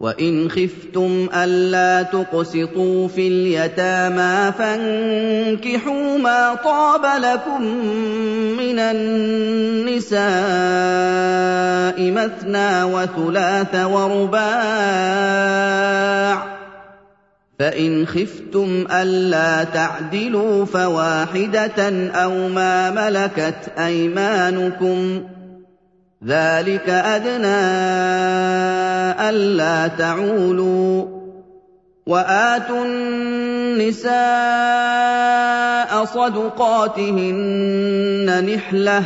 وان خفتم الا تقسطوا في اليتامى فانكحوا ما طاب لكم من النساء مثنى وثلاث ورباع فان خفتم الا تعدلوا فواحده أو ما ملكت ايمانكم ذلك أدنى ألا تعولوا وآتوا النساء صدقاتهن نحلة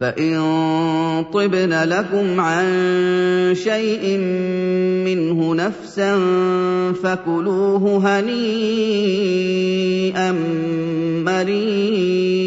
فإن طبن لكم عن شيء منه نفسا فكلوه هنيئا مريئا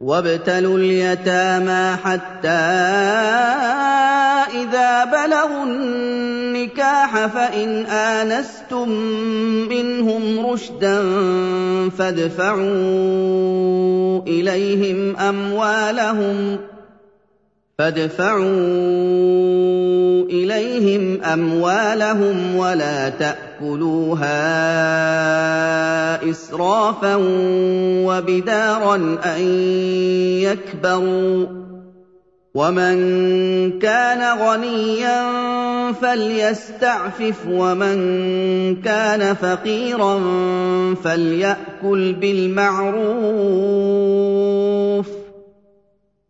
وابتلوا اليتامى حتى إذا بلغوا النكاح فإن آنستم منهم رشدا فادفعوا إليهم أموالهم فادفعوا إليهم أموالهم ولا تأكلوها إسرافا وبدارا أن يكبروا ومن كان غنيا فليستعفف ومن كان فقيرا فليأكل بالمعروف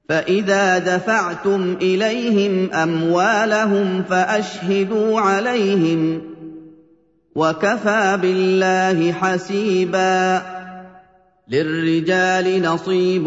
فإذا دفعتم إليهم أموالهم فأشهدوا عليهم وكفى بالله حسيبا للرجال نصيب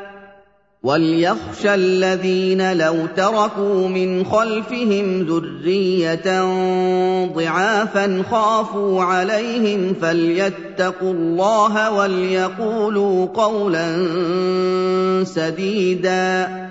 وليخشى الذين لو تركوا من خلفهم ذريه ضعافا خافوا عليهم فليتقوا الله وليقولوا قولا سديدا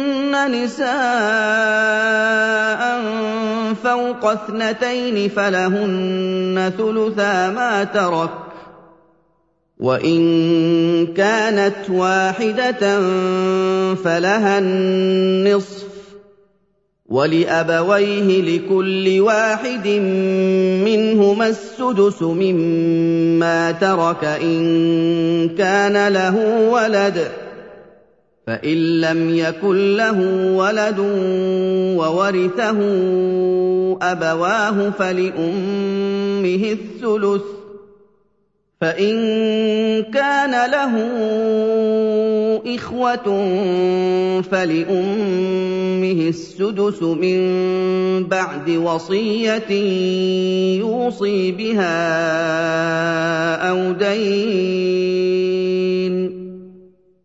كن نساء فوق اثنتين فلهن ثلثا ما ترك وإن كانت واحدة فلها النصف ولأبويه لكل واحد منهما السدس مما ترك إن كان له ولد فإن لم يكن له ولد وورثه أبواه فلأمه الثلث فإن كان له إخوة فلأمه السدس من بعد وصية يوصي بها أو دين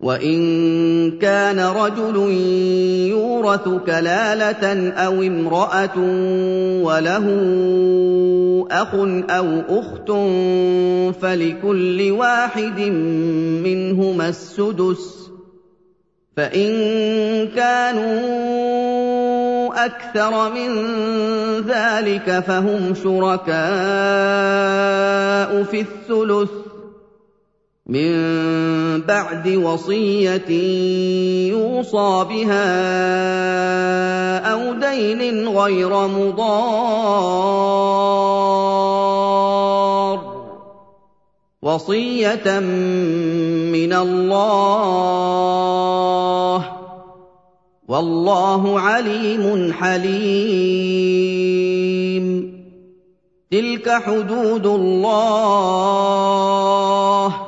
وَإِن كَانَ رَجُلٌ يُورَثُ كَلَالَةً أَوِ امْرَأَةٌ وَلَهُ أَخٌ أَوْ أُخْتٌ فَلِكُلِّ واحد مِّنْهُمَا السُّدُسُ ۚ فَإِن كَانُوا أَكْثَرَ مِن ذَٰلِكَ فَهُمْ شُرَكَاءُ فِي الثُّلُثِ مِن بَعْدِ وَصِيَّةٍ يُوصَىٰ بِهَا أَوْ دَيْنٍ غَيْرَ مُضَارٍّ ۚ. وَصِيَّةً مِّنَ اللَّهِ ۗ. وَاللَّهُ عَلِيمٌ حَلِيمٌ. تِلْكَ حُدُودُ اللَّهِ ۚ.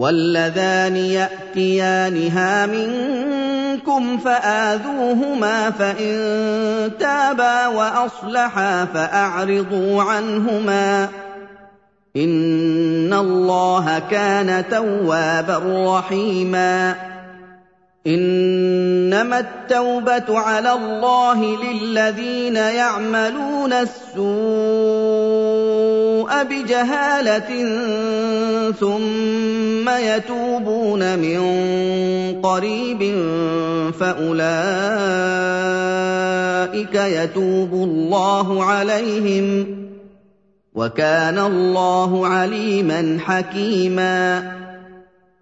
وَاللَّذَانِ يَأْتِيَانِهَا مِنكُمْ فَآذُوهُمَا فَإِن تَابَا وَأَصْلَحَا فَأَعْرِضُوا عَنْهُمَا ۗ إِنَّ اللَّهَ كَانَ تَوَّابًا رَّحِيمًا إِنَّمَا التَّوْبَةُ عَلَى اللَّهِ لِلَّذِينَ يَعْمَلُونَ السُّوءَ بِجَهَالَةٍ ثُمَّ يَتُوبُونَ مِن قَرِيبٍ فَأُولَٰئِكَ يَتُوبُ اللَّهُ عَلَيْهِمْ ۗ وكان الله عليما حكيما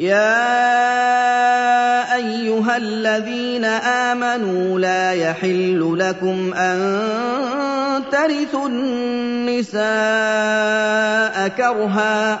يا أيها الذين آمنوا لا يحل لكم أن ترثوا النساء كرها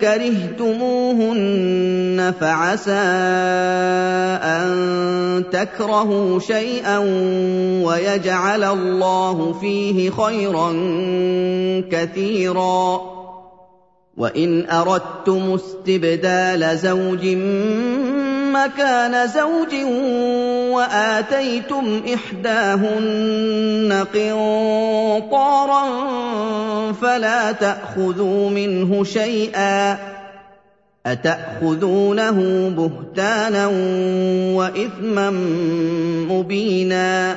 كرهتموهن فعسى أن تكرهوا شيئا ويجعل الله فيه خيرا كثيرا. وإن أردتم استبدال زوج مكان زوج وآتيتم إحداهن قنطارا فلا تأخذوا منه شيئا أتأخذونه بهتانا وإثما مبينا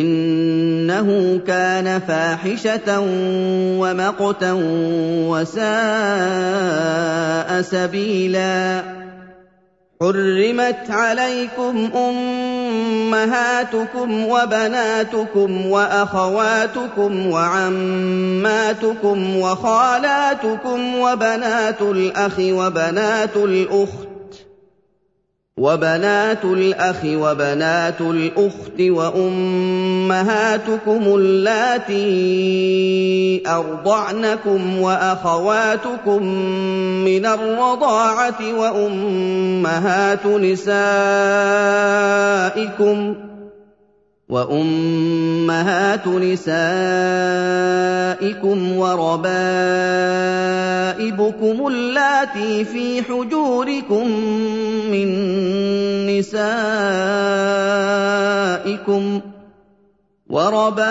إنه كان فاحشة ومقتا وساء سبيلا. حرمت عليكم أمهاتكم وبناتكم وأخواتكم وعماتكم وخالاتكم وبنات الأخ وبنات الأخت وبنات الأخ وبنات الأخت وأمهاتكم اللاتي أرضعنكم وأخواتكم من الرضاعة وأمهات نسائكم وامهات نسائكم وربائبكم اللاتي في حجوركم من نسائكم وربائبكم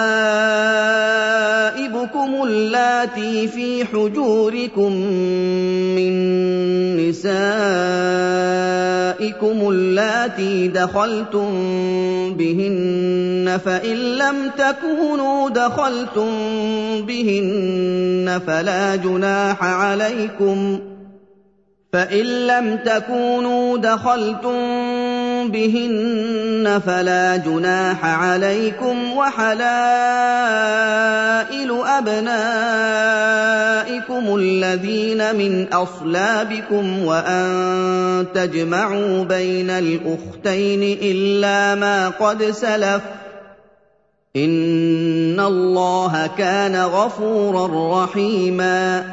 اللاتي في حجوركم من نسائكم اللاتي دخلتم بهن فإن لم تكونوا دخلتم بهن فلا جناح عليكم فإن لم تكونوا دخلتم بهن فلا جناح عليكم وحلائل أبنائكم الذين من أصلابكم وأن تجمعوا بين الأختين إلا ما قد سلف إن الله كان غفورا رحيما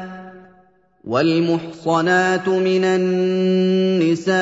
والمحصنات من النساء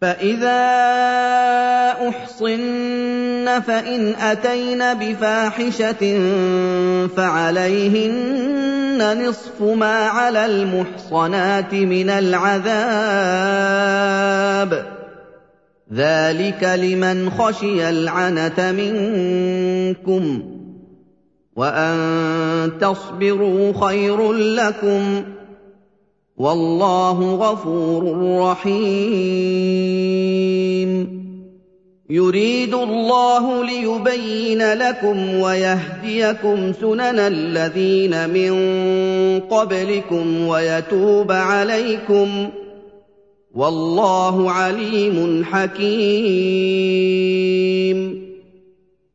فإذا أحصن فإن أتين بفاحشة فعليهن نصف ما على المحصنات من العذاب ذلك لمن خشي العنة منكم وأن تصبروا خير لكم ۖ والله غفور رحيم. يريد الله ليبين لكم ويهديكم سنن الذين من قبلكم ويتوب عليكم. والله عليم حكيم.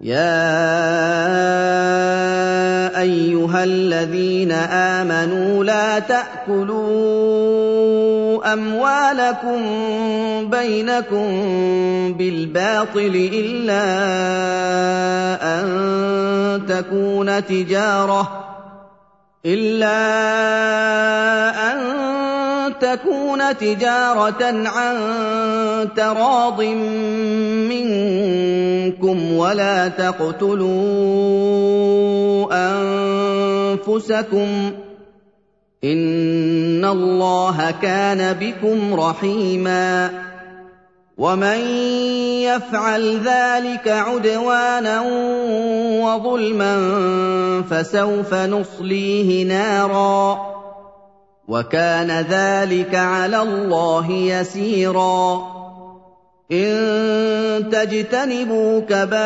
يا ايها الذين امنوا لا تاكلوا اموالكم بينكم بالباطل الا ان تكون تجاره الا ان تكون تجارة عن تراض منكم ولا تقتلوا أنفسكم إن الله كان بكم رحيما ومن يفعل ذلك عدوانا وظلما فسوف نصليه نارا وكان ذلك على الله يسيرا. إن تجتنبوا كبائر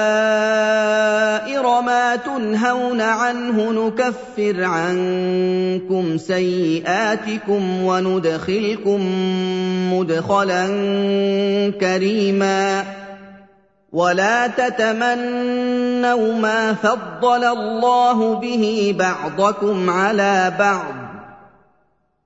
ما تنهون عنه نكفر عنكم سيئاتكم وندخلكم مدخلا كريما. ولا تتمنوا ما فضل الله به بعضكم على بعض.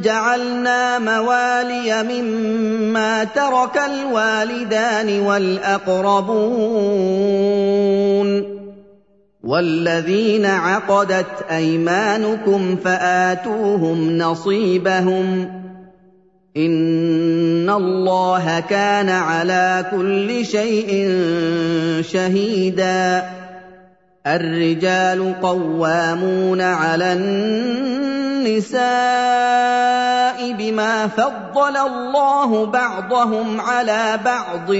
جعلنا موالي مما ترك الوالدان والأقربون والذين عقدت أيمانكم فآتوهم نصيبهم إن الله كان على كل شيء شهيدا الرجال قوامون على النِّسَاءِ بِمَا فَضَّلَ اللَّهُ بَعْضَهُمْ عَلَىٰ بَعْضٍ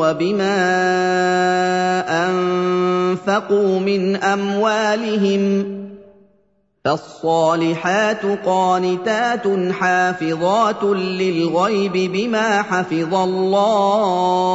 وَبِمَا أَنفَقُوا مِنْ أَمْوَالِهِمْ ۚ فالصالحات قانتات حافظات للغيب بما حفظ الله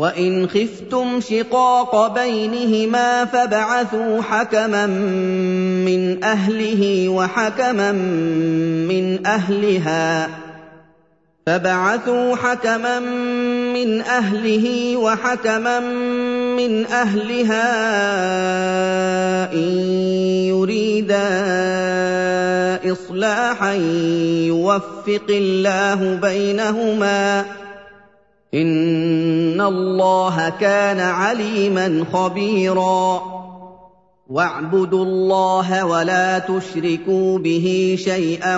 وان خفتم شقاق بينهما فابعثوا حكما من اهله وحكما من اهلها فبعثوا حكما من اهله وحكما من اهلها ان يريدا اصلاحا يوفق الله بينهما ان الله كان عليما خبيرا. واعبدوا الله ولا تشركوا به شيئا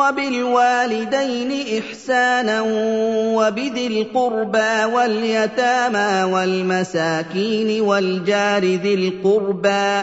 وبالوالدين احسانا وبذي القربى واليتامى والمساكين والجار ذي القربى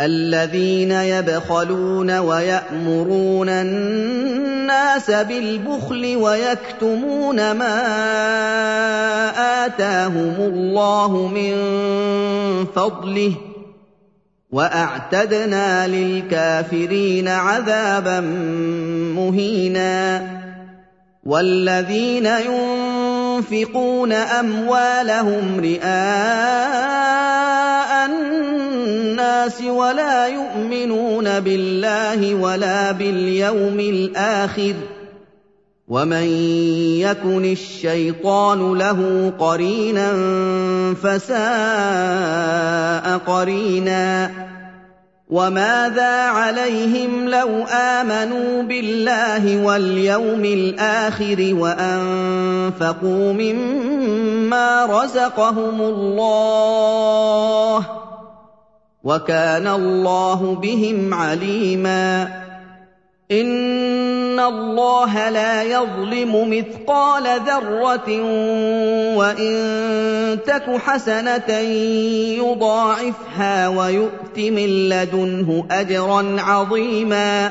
الذين يبخلون ويأمرون الناس بالبخل ويكتمون ما آتاهم الله من فضله وأعتدنا للكافرين عذابا مهينا والذين ينفقون أموالهم رئاء الناس ولا يؤمنون بالله ولا باليوم الآخر ومن يكن الشيطان له قرينا فساء قرينا وماذا عليهم لو آمنوا بالله واليوم الآخر وأنفقوا مما رزقهم الله وكان الله بهم عليما. إن الله لا يظلم مثقال ذرة وإن تك حسنة يضاعفها ويؤت من لدنه أجرا عظيما.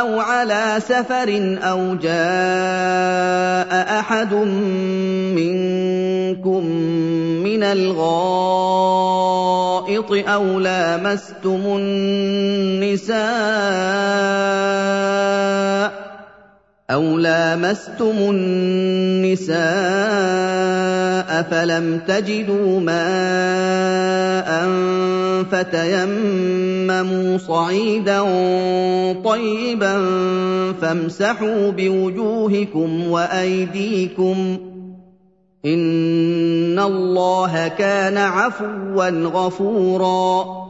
أو على سفر أو جاء أحد منكم من الغائط أو لامستم النساء أَوْ لَامَسْتُمُ النِّسَاءَ فَلَمْ تَجِدُوا مَاءً فَتَيَمَّمُوا صَعِيدًا طَيِّبًا فَامْسَحُوا بِوُجُوهِكُمْ وَأَيْدِيكُمْ ۗ إِنَّ اللَّهَ كَانَ عَفُوًّا غَفُورًا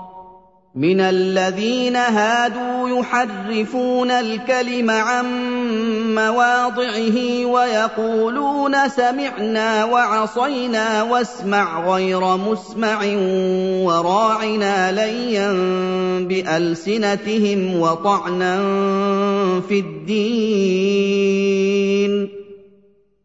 من الذين هادوا يحرفون الكلم عن مواضعه ويقولون سمعنا وعصينا واسمع غير مسمع وراعنا ليا بألسنتهم وطعنا في الدين.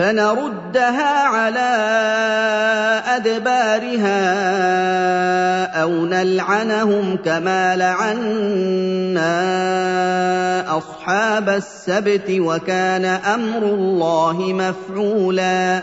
فنردها على أدبارها أو نلعنهم كما لعنا أصحاب السبت وكان أمر الله مفعولا.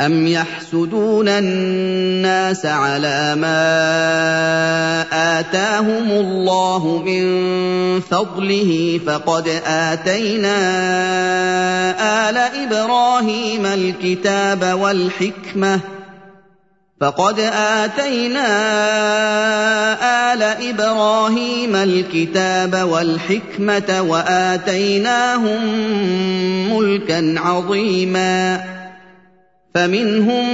أَمْ يَحْسُدُونَ النَّاسَ عَلَىٰ مَا آتَاهُمُ اللَّهُ مِن فَضْلِهِ فَقَدْ آتَيْنَا آلَ إِبْرَاهِيمَ الْكِتَابَ وَالْحِكْمَةَ فقد آتينا آل إبراهيم الكتاب والحكمة وآتيناهم ملكا عظيما فمنهم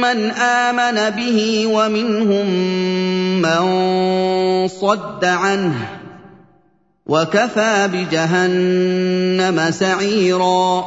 من آمن به ومنهم من صد عنه وكفى بجهنم سعيرا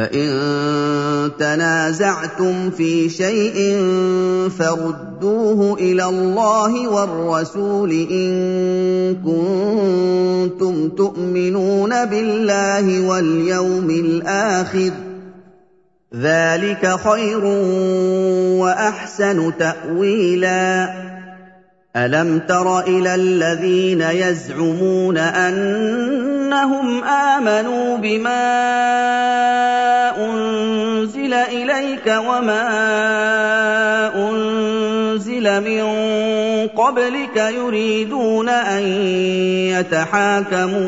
فَإِن تَنَازَعْتُمْ فِي شَيْءٍ فَرُدُّوهُ إِلَى اللَّهِ وَالرَّسُولِ إِن كُنتُمْ تُؤْمِنُونَ بِاللَّهِ وَالْيَوْمِ الْآخِرِ ۚ ذَٰلِكَ خَيْرٌ وَأَحْسَنُ تَأْوِيلًا أَلَمْ تَرَ إِلَى الَّذِينَ يَزْعُمُونَ أَنَّهُمْ آمَنُوا بِمَا إِلَيْكَ وَمَا أُنزِلَ مِن قَبْلِكَ يُرِيدُونَ أَن يَتَحَاكَمُوا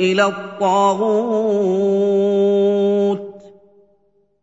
إِلَى الطَّاغُوتِ.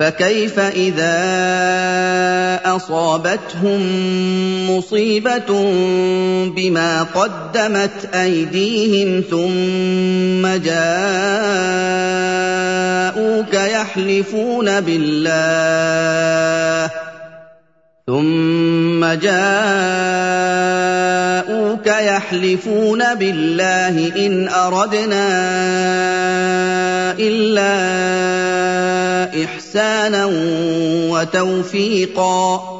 فَكَيْفَ إِذَا أَصَابَتْهُم مُّصِيبَةٌ بِمَا قَدَّمَتْ أَيْدِيهِمْ ثُمَّ جَاءُوكَ يَحْلِفُونَ بِاللَّهِ ثُمَّ جَاءُوكَ يَحْلِفُونَ بِاللَّهِ إِنْ أَرَدْنَا إِلَّا إِحْسَانًا وَتَوْفِيقًا.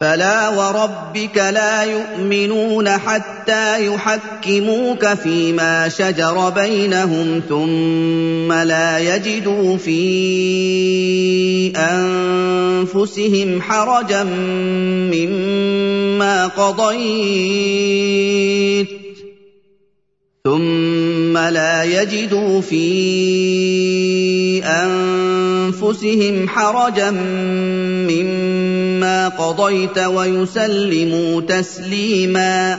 فَلَا وَرَبِّكَ لَا يُؤْمِنُونَ حَتَّىٰ يُحَكِّمُوكَ فِيمَا شَجَرَ بَيْنَهُمْ ثُمَّ لَا يَجِدُوا فِي أَنفُسِهِمْ حَرَجًا مِّمَّا قَضَيْتَ. ثُمَّ لَا يَجِدُوا فِي أَنفُسِهِمْ حَرَجًا مِّمَّا قَضَيْتَ وَيُسَلِّمُوا تَسْلِيمًا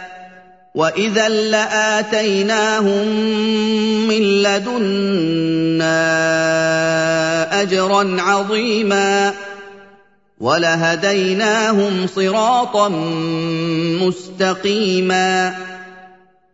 وَإِذًا لَّآتَيْنَاهُم مِّن لَّدُنَّا أَجْرًا عَظِيمًا وَلَهَدَيْنَاهُمْ صِرَاطًا مُّسْتَقِيمًا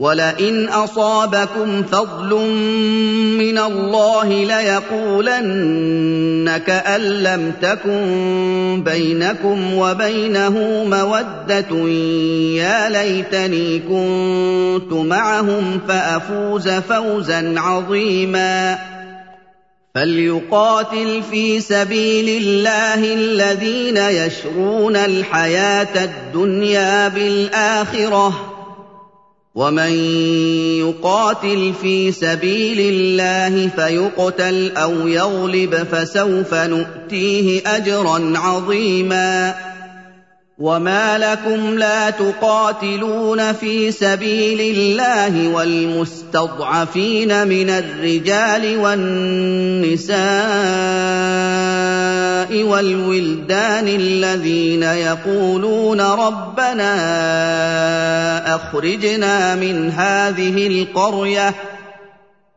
ولئن أصابكم فضل من الله ليقولن كان لم تكن بينكم وبينه مودة يا ليتني كنت معهم فأفوز فوزا عظيما فليقاتل في سبيل الله الذين يشرون الحياة الدنيا بالآخرة ومن يقاتل في سبيل الله فيقتل أو يغلب فسوف نؤتيه اجرا عظيما وما لكم لا تقاتلون في سبيل الله والمستضعفين من الرجال والنساء والولدان الذين يقولون ربنا اخرجنا من هذه القريه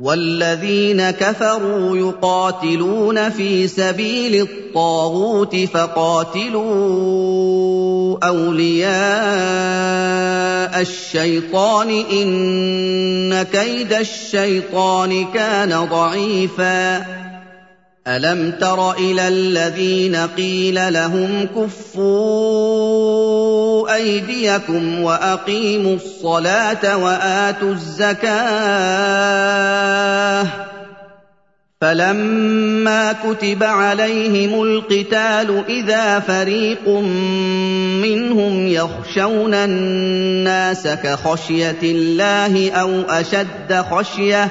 والذين كفروا يقاتلون في سبيل الطاغوت فقاتلوا أولياء الشيطان إن كيد الشيطان كان ضعيفا. ألم تر إلى الذين قيل لهم كفوا أيديكم وأقيموا الصلاة وآتوا الزكاة فلما كتب عليهم القتال إذا فريق منهم يخشون الناس كخشية الله أو أشد خشية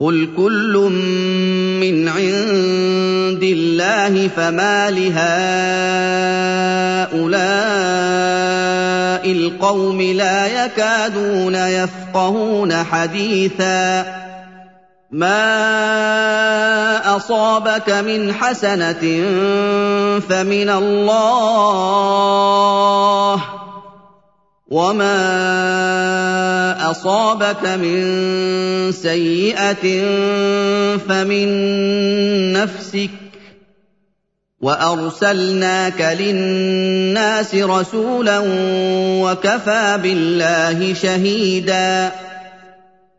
قل كل من عند الله فما لهؤلاء القوم لا يكادون يفقهون حديثا ما اصابك من حسنه فمن الله وما اصابك من سيئه فمن نفسك وارسلناك للناس رسولا وكفى بالله شهيدا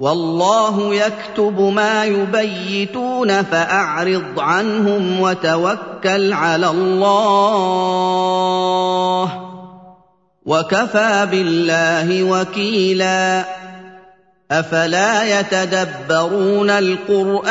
والله يكتب ما يبيتون فأعرض عنهم وتوكل على الله وكفى بالله وكيلا أفلا يتدبرون القرآن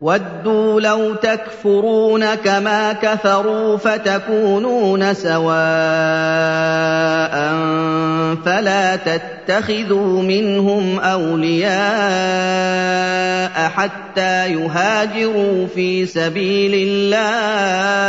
وَدُّوا لَوْ تَكْفُرُونَ كَمَا كَفَرُوا فَتَكُونُونَ سَوَاءً فَلَا تَتَّخِذُوا مِنْهُمْ أَوْلِيَاءَ حَتَّىٰ يُهَاجِرُوا فِي سَبِيلِ اللَّهِ.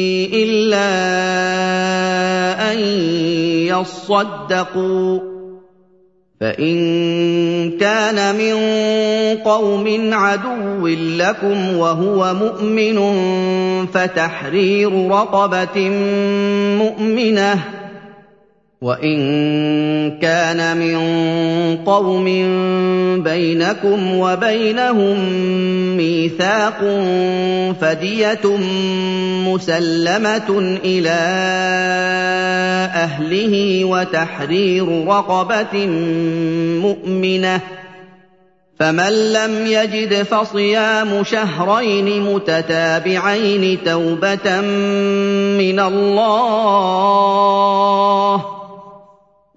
إِلَّا أَن يَصَّدَّقُوا ۚ. فَإِن كَانَ مِن قَوْمٍ عَدُوٍّ لَّكُمْ وَهُوَ مُؤْمِنٌ فَتَحْرِيرُ رَقَبَةٍ مُّؤْمِنَةٍ. وَإِن كَانَ مِن قَوْمٍ بَيْنَكُمْ وَبَيْنَهُم مِّيثَاقٌ فَدِيَةٌ مُّسَلَّمَةٌ إِلَىٰ أَهْلِهِ وَتَحْرِيرُ رَقَبَةٍ مُّؤْمِنَةٍ ۖ فَمَن لَّمْ يَجِدْ فَصِيَامُ شَهْرَيْنِ مُتَتَابِعَيْنِ تَوْبَةً مِّنَ اللَّهِ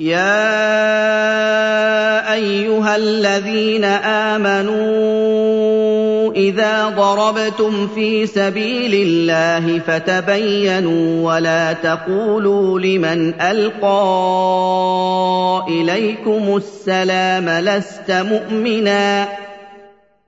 يَا أَيُّهَا الَّذِينَ آمَنُوا إِذَا ضَرَبْتُمْ فِي سَبِيلِ اللَّهِ فَتَبَيَّنُوا وَلَا تَقُولُوا لِمَنْ أَلْقَىٰ إِلَيْكُمُ السَّلَامَ لَسْتَ مُؤْمِنًا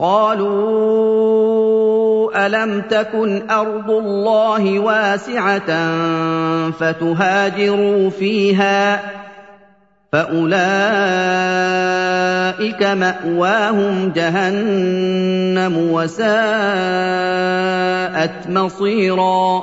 قَالُوا أَلَمْ تَكُنْ أَرْضُ اللَّهِ وَاسِعَةً فَتُهَاجِرُوا فِيهَا ۚ فَأُولَٰئِكَ مَأْوَاهُمْ جَهَنَّمُ ۖ وَسَاءَتْ مَصِيرًا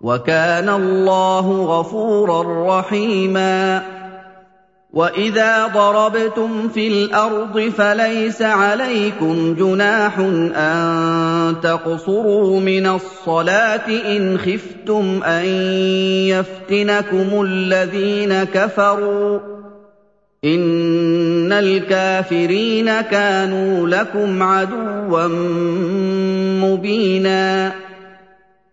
وكان الله غفورا رحيما. وإذا ضربتم في الأرض فليس عليكم جناح أن تقصروا من الصلاة إن خفتم أن يفتنكم الذين كفروا. إن الكافرين كانوا لكم عدوا مبينا.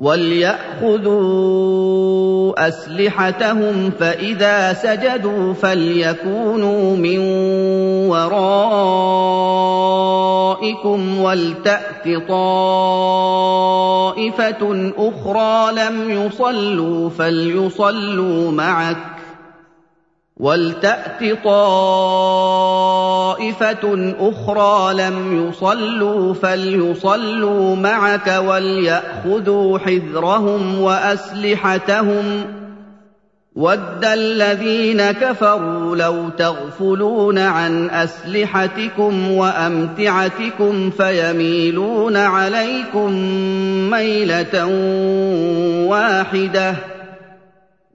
ولياخذوا اسلحتهم فاذا سجدوا فليكونوا من ورائكم ولتات طائفه أخرى لم يصلوا فليصلوا معك ولتات طائفه أخرى لم يصلوا فليصلوا معك ولياخذوا حذرهم واسلحتهم ود الذين كفروا لو تغفلون عن اسلحتكم وامتعتكم فيميلون عليكم ميله واحدة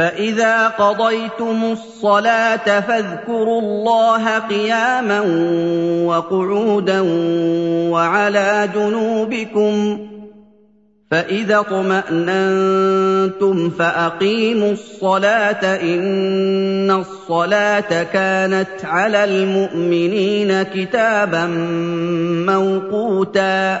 فإذا قضيتم الصلاة فاذكروا الله قياما وقعودا وعلى جنوبكم فإذا اطمأننتم فأقيموا الصلاة إن الصلاة كانت على المؤمنين كتابا موقوتا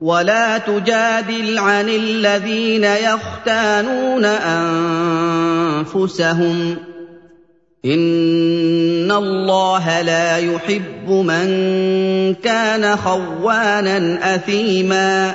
ولا تجادل عن الذين يختانون أنفسهم. إن الله لا يحب من كان خوانا أثيما.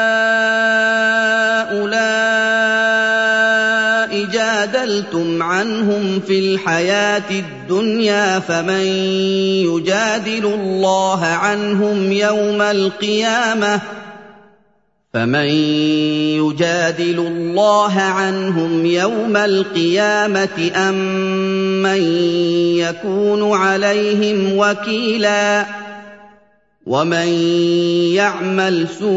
عنهم في الحياة الدنيا فمن يجادل الله عنهم يوم القيامة فمن يجادل الله عنهم يوم القيامة أم من يكون عليهم وكيلا ومن يعمل سوءا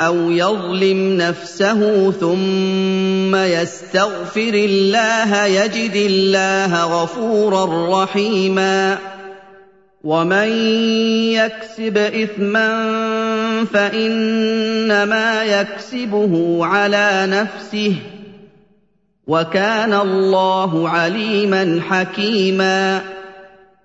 أو يظلم نفسه ثم يستغفر الله يجد الله غفورا رحيما ومن يكسب اثما فانما يكسبه على نفسه وكان الله عليما حكيما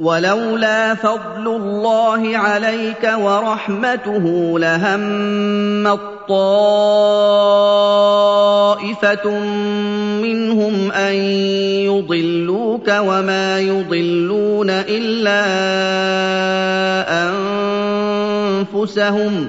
ولولا فضل الله عليك ورحمته لهم طائفه منهم أن يضلوك وما يضلون إلا أنفسهم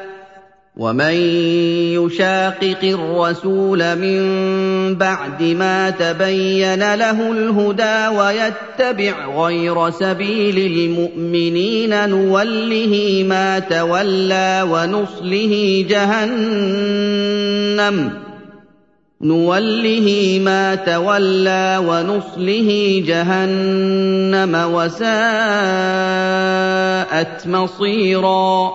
ومن يشاقق الرسول من بعد ما تبين له الهدى ويتبع غير سبيل المؤمنين نوله ما تولى ونصله جهنم نوله ما تولى ونصله جهنم وساءت مصيرا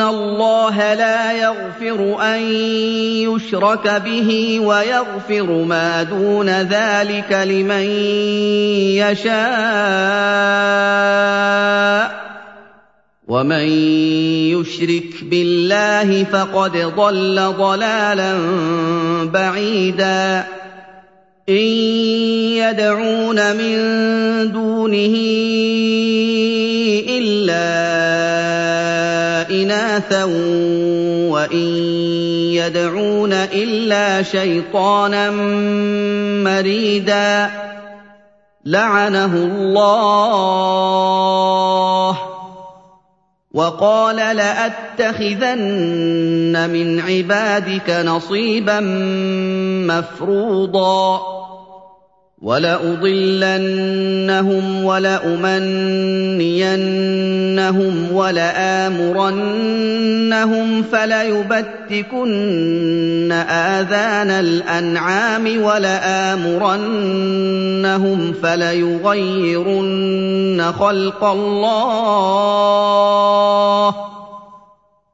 ان الله لا يغفر ان يشرك به ويغفر ما دون ذلك لمن يشاء ومن يشرك بالله فقد ضل ضلالا بعيدا ان يدعون من دونه إِنَاثًا وَإِن يَدْعُونَ إِلَّا شَيْطَانًا مَّرِيدًا لَّعَنَهُ اللَّهُ وَقَالَ لَأَتَّخِذَنَّ مِنْ عِبَادِكَ نَصِيبًا مَّفْرُوضًا ولأضلنهم ولأمنينهم ولآمرنهم فليبتكن آذان الأنعام ولآمرنهم فليغيرن خلق الله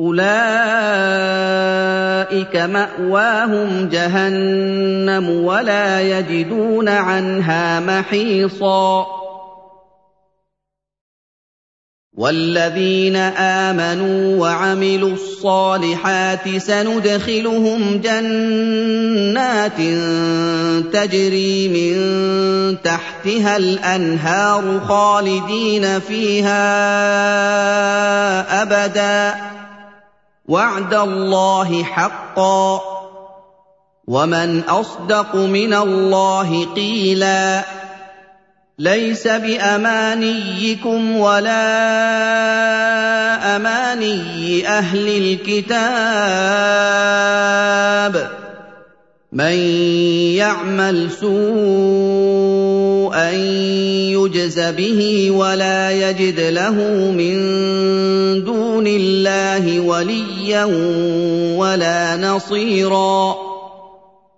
أُولَٰئِكَ مَأْوَاهُمْ جَهَنَّمُ وَلَا يَجِدُونَ عَنْهَا مَحِيصًا وَالَّذِينَ آمَنُوا وَعَمِلُوا الصَّالِحَاتِ سَنُدْخِلُهُمْ جَنَّاتٍ تَجْرِي مِن تَحْتِهَا الْأَنْهَارُ خَالِدِينَ فِيهَا أَبَدًا ۖ وَعْدَ اللَّهِ حَقًّا ۚ وَمَنْ أَصْدَقُ مِنَ اللَّهِ قِيلًا لَيْسَ بِأَمَانِيِّكُمْ وَلَا أَمَانِيِّ أَهْلِ الْكِتَابِ ۗ مَن يَعْمَلْ سُوءًا يُجْزَ بِهِ وَلَا يَجِدْ لَهُ مِن دُونِ اللَّهِ وَلِيًّا وَلَا نَصِيرًا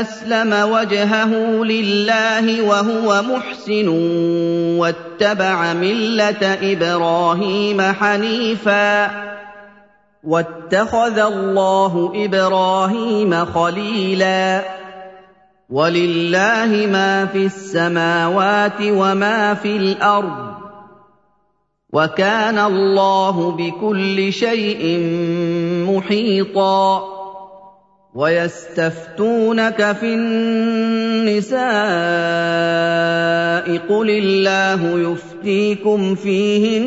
أَسْلَمَ وَجْهَهُ لِلَّهِ وَهُوَ مُحْسِنٌ وَاتَّبَعَ مِلَّةَ إِبْرَاهِيمَ حَنِيفًا ۗ وَاتَّخَذَ اللَّهُ إِبْرَاهِيمَ خَلِيلًا وَلِلَّهِ مَا فِي السَّمَاوَاتِ وَمَا فِي الْأَرْضِ وَكَانَ اللَّهُ بِكُلِّ شَيْءٍ مُّحِيطًا وَيَسْتَفْتُونَكَ فِي النِّسَاءِ ۖ قُلِ اللَّهُ يُفْتِيكُمْ فِيهِنَّ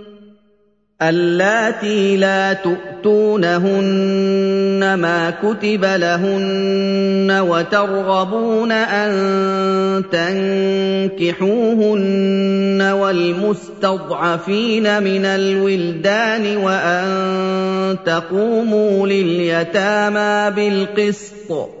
اللَّاتِي لَا تُؤْتُونَهُنَّ مَا كُتِبَ لَهُنَّ وَتَرْغَبُونَ أَن تَنكِحُوهُنَّ وَالْمُسْتَضْعَفِينَ مِنَ الْوِلْدَانِ وَأَن تَقُومُوا لِلْيَتَامَىٰ بِالْقِسْطِ ۚ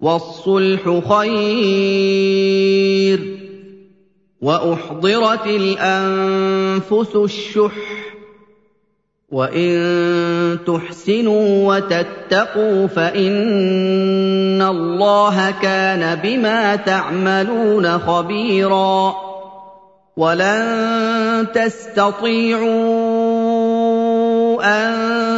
وَالصُّلْحُ خَيْرٌ ۗ وَأُحْضِرَتِ الْأَنفُسُ الشُّحَّ ۚ وَإِن تُحْسِنُوا وَتَتَّقُوا فَإِنَّ اللَّهَ كَانَ بِمَا تَعْمَلُونَ خَبِيرًا وَلَن تَسْتَطِيعُوا أَن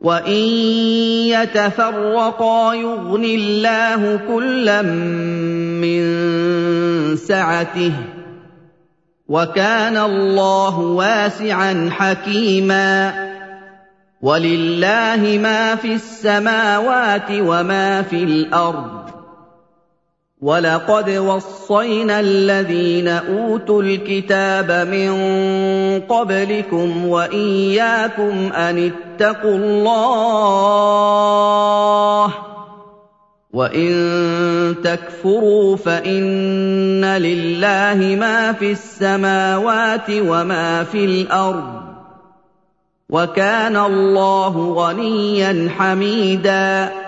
وَإِن يَتَفَرَّقَا يُغْنِ اللَّهُ كُلًّا مِّن سَعَتِهِ ۚ وَكَانَ اللَّهُ وَاسِعًا حَكِيمًا وَلِلَّهِ مَا فِي السَّمَاوَاتِ وَمَا فِي الْأَرْضِ وَلَقَدْ وَصَّيْنَا الَّذِينَ أُوتُوا الْكِتَابَ مِن قَبْلِكُمْ وَإِيَّاكُمْ أَنِ اتَّقُوا اللَّهَ ۚ وَإِن تَكْفُرُوا فَإِنَّ لِلَّهِ مَا فِي السَّمَاوَاتِ وَمَا فِي الْأَرْضِ ۚ وَكَانَ اللَّهُ غَنِيًّا حَمِيدًا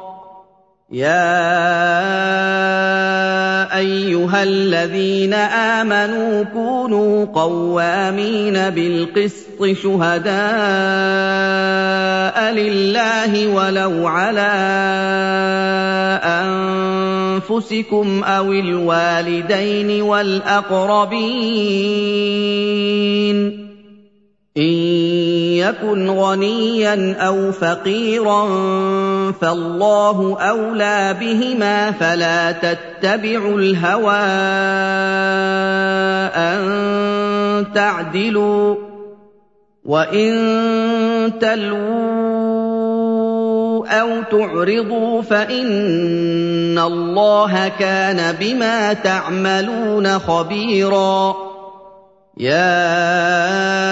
يَا أَيُّهَا الَّذِينَ آمَنُوا كُونُوا قَوَّامِينَ بِالْقِسْطِ شُهَدَاءَ لِلَّهِ وَلَوْ عَلَىٰ أَنفُسِكُمْ أَوِ الْوَالِدَيْنِ وَالْأَقْرَبِينَ يَكُنْ غَنِيًّا أَوْ فَقِيرًا فَاللَّهُ أَوْلَىٰ بِهِمَا فَلَا تَتَّبِعُوا الْهَوَىٰ أَن تَعْدِلُوا ۚ وَإِن تَلْوُوا أَوْ تُعْرِضُوا فَإِنَّ اللَّهَ كَانَ بِمَا تَعْمَلُونَ خَبِيرًا يَا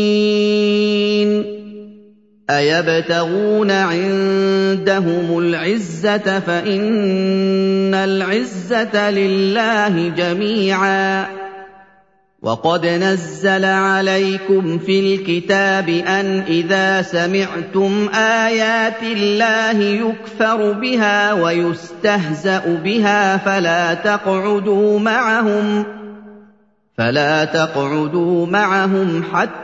أَيَبْتَغُونَ عِندَهُمُ الْعِزَّةَ فَإِنَّ الْعِزَّةَ لِلَّهِ جَمِيعًا. وَقَدْ نَزَّلَ عَلَيْكُمْ فِي الْكِتَابِ أَنْ إِذَا سَمِعْتُمْ آيَاتِ اللَّهِ يُكْفَرُ بِهَا وَيُسْتَهْزَأُ بِهَا فَلَا تَقْعُدُوا مَعَهُمْ فلا تقعدوا معهم حتى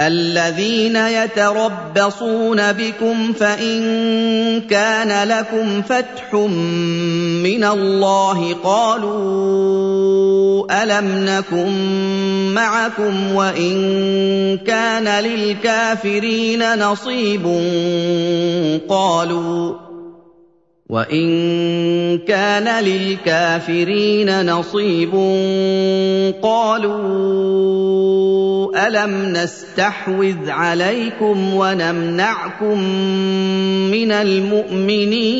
الَّذِينَ يَتَرَبَّصُونَ بِكُمْ فَإِن كَانَ لَكُمْ فَتْحٌ مِّنَ اللَّهِ قَالُوا أَلَمْ نَكُن مَّعَكُمْ وَإِن كَانَ لِلْكَافِرِينَ نَصِيبٌ قَالُوا وَإِن كَانَ لِلْكَافِرِينَ نَصِيبٌ قَالُوا أَلَمْ نَسْتَحْوِذْ عَلَيْكُمْ وَنَمْنَعْكُم مِّنَ الْمُؤْمِنِينَ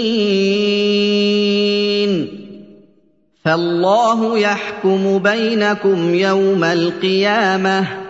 فَاللَّهُ يَحْكُمُ بَيْنَكُمْ يَوْمَ الْقِيَامَةِ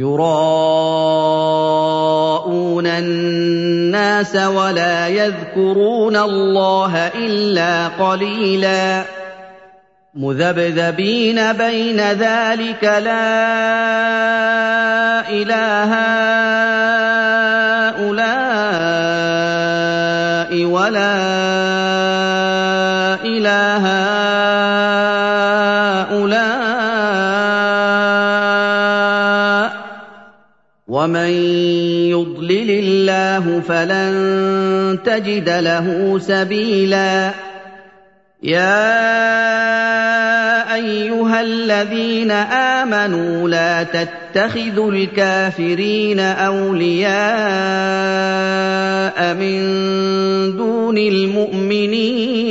يُرَاءُونَ الناس ولا يذكرون الله إلا قليلا. مذبذبين بين ذلك لا إله هؤلاء ولا ومن يضلل الله فلن تجد له سبيلا يا ايها الذين امنوا لا تتخذوا الكافرين اولياء من دون المؤمنين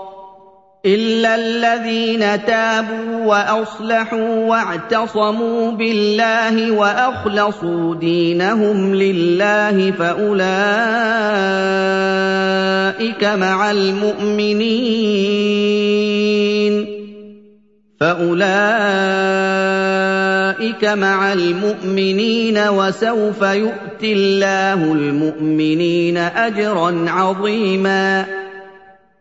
الا الذين تابوا واصلحوا واعتصموا بالله واخلصوا دينهم لله فاولئك مع المؤمنين فاولئك مع المؤمنين وسوف يؤتي الله المؤمنين اجرا عظيما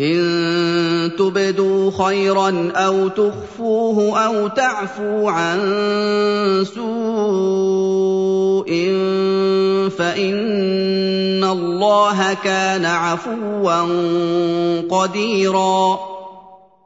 إن تبدوا خيرا أو تخفوه أو تعفوا عن سوء فإن الله كان عفوا قديرا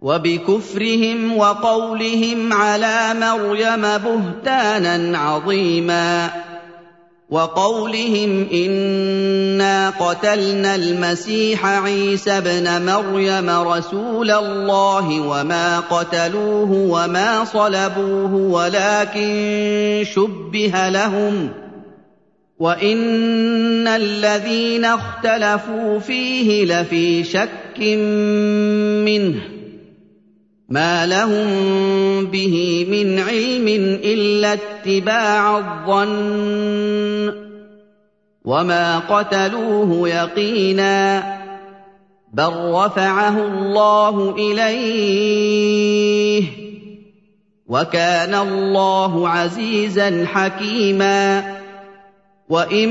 وبكفرهم وقولهم على مريم بهتانا عظيما وقولهم إنا قتلنا المسيح عيسى ابن مريم رسول الله وما قتلوه وما صلبوه ولكن شبه لهم وإن الذين اختلفوا فيه لفي شك منه مَا لَهُم بِهِ مِنْ عِلْمٍ إِلَّا اتِّبَاعَ الظَّنِّ ۚ وَمَا قَتَلُوهُ يَقِينًا ۚ بَل رَّفَعَهُ اللَّهُ إِلَيْهِ ۚ وَكَانَ اللَّهُ عَزِيزًا حَكِيمًا وَإِن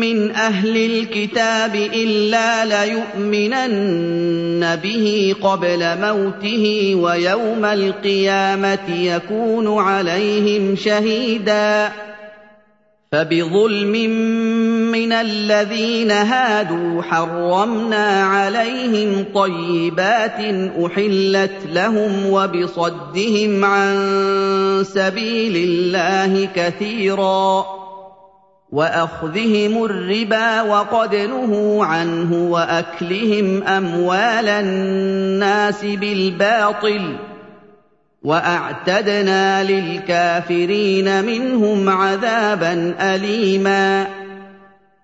مِّنْ أَهْلِ الْكِتَابِ إِلَّا لَيُؤْمِنَنَّ بِهِ قَبْلَ مَوْتِهِ وَيَوْمَ الْقِيَامَةِ يَكُونُ عَلَيْهِمْ شَهِيدًا فَبِظُلْمٍ مِّنَ الَّذِينَ هَادُوا حَرَّمْنَا عَلَيْهِمْ طَيِّبَاتٍ أُحِلَّتْ لَهُمْ وَبِصَدِّهِمْ عَن سَبِيلِ اللَّهِ كَثِيرًا واخذهم الربا وقد نهوا عنه واكلهم اموال الناس بالباطل واعتدنا للكافرين منهم عذابا اليما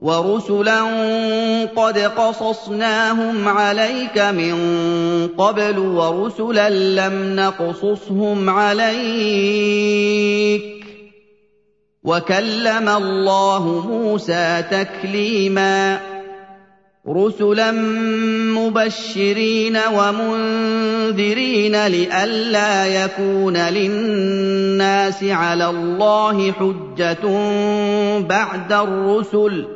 ورسلا قد قصصناهم عليك من قبل ورسلا لم نقصصهم عليك وكلم الله موسى تكليما رسلا مبشرين ومنذرين لئلا يكون للناس على الله حجه بعد الرسل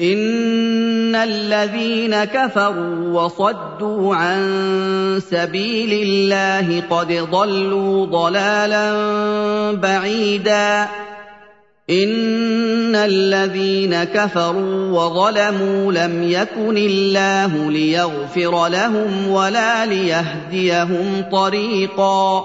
ان الذين كفروا وصدوا عن سبيل الله قد ضلوا ضلالا بعيدا ان الذين كفروا وظلموا لم يكن الله ليغفر لهم ولا ليهديهم طريقا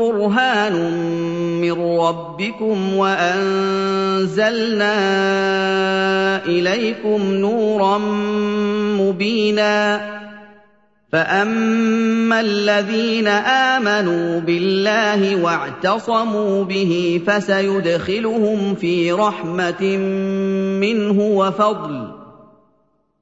برهان من ربكم وأنزلنا إليكم نورا مبينا فأما الذين آمنوا بالله واعتصموا به فسيدخلهم في رحمة منه وفضل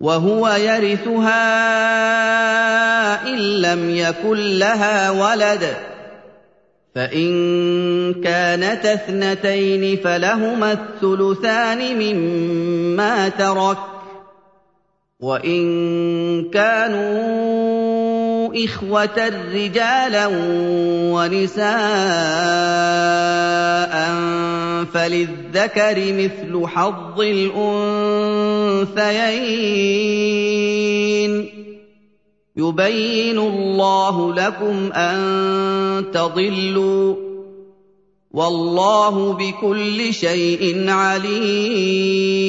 وهو يرثها إن لم يكن لها ولد. فإن كانت اثنتين فلهما الثلثان مما ترك. وإن كانوا إخوة رجالا ونساء فللذكر مثل حظ الأنثيين يبين الله لكم أن تضلوا والله بكل شيء عليم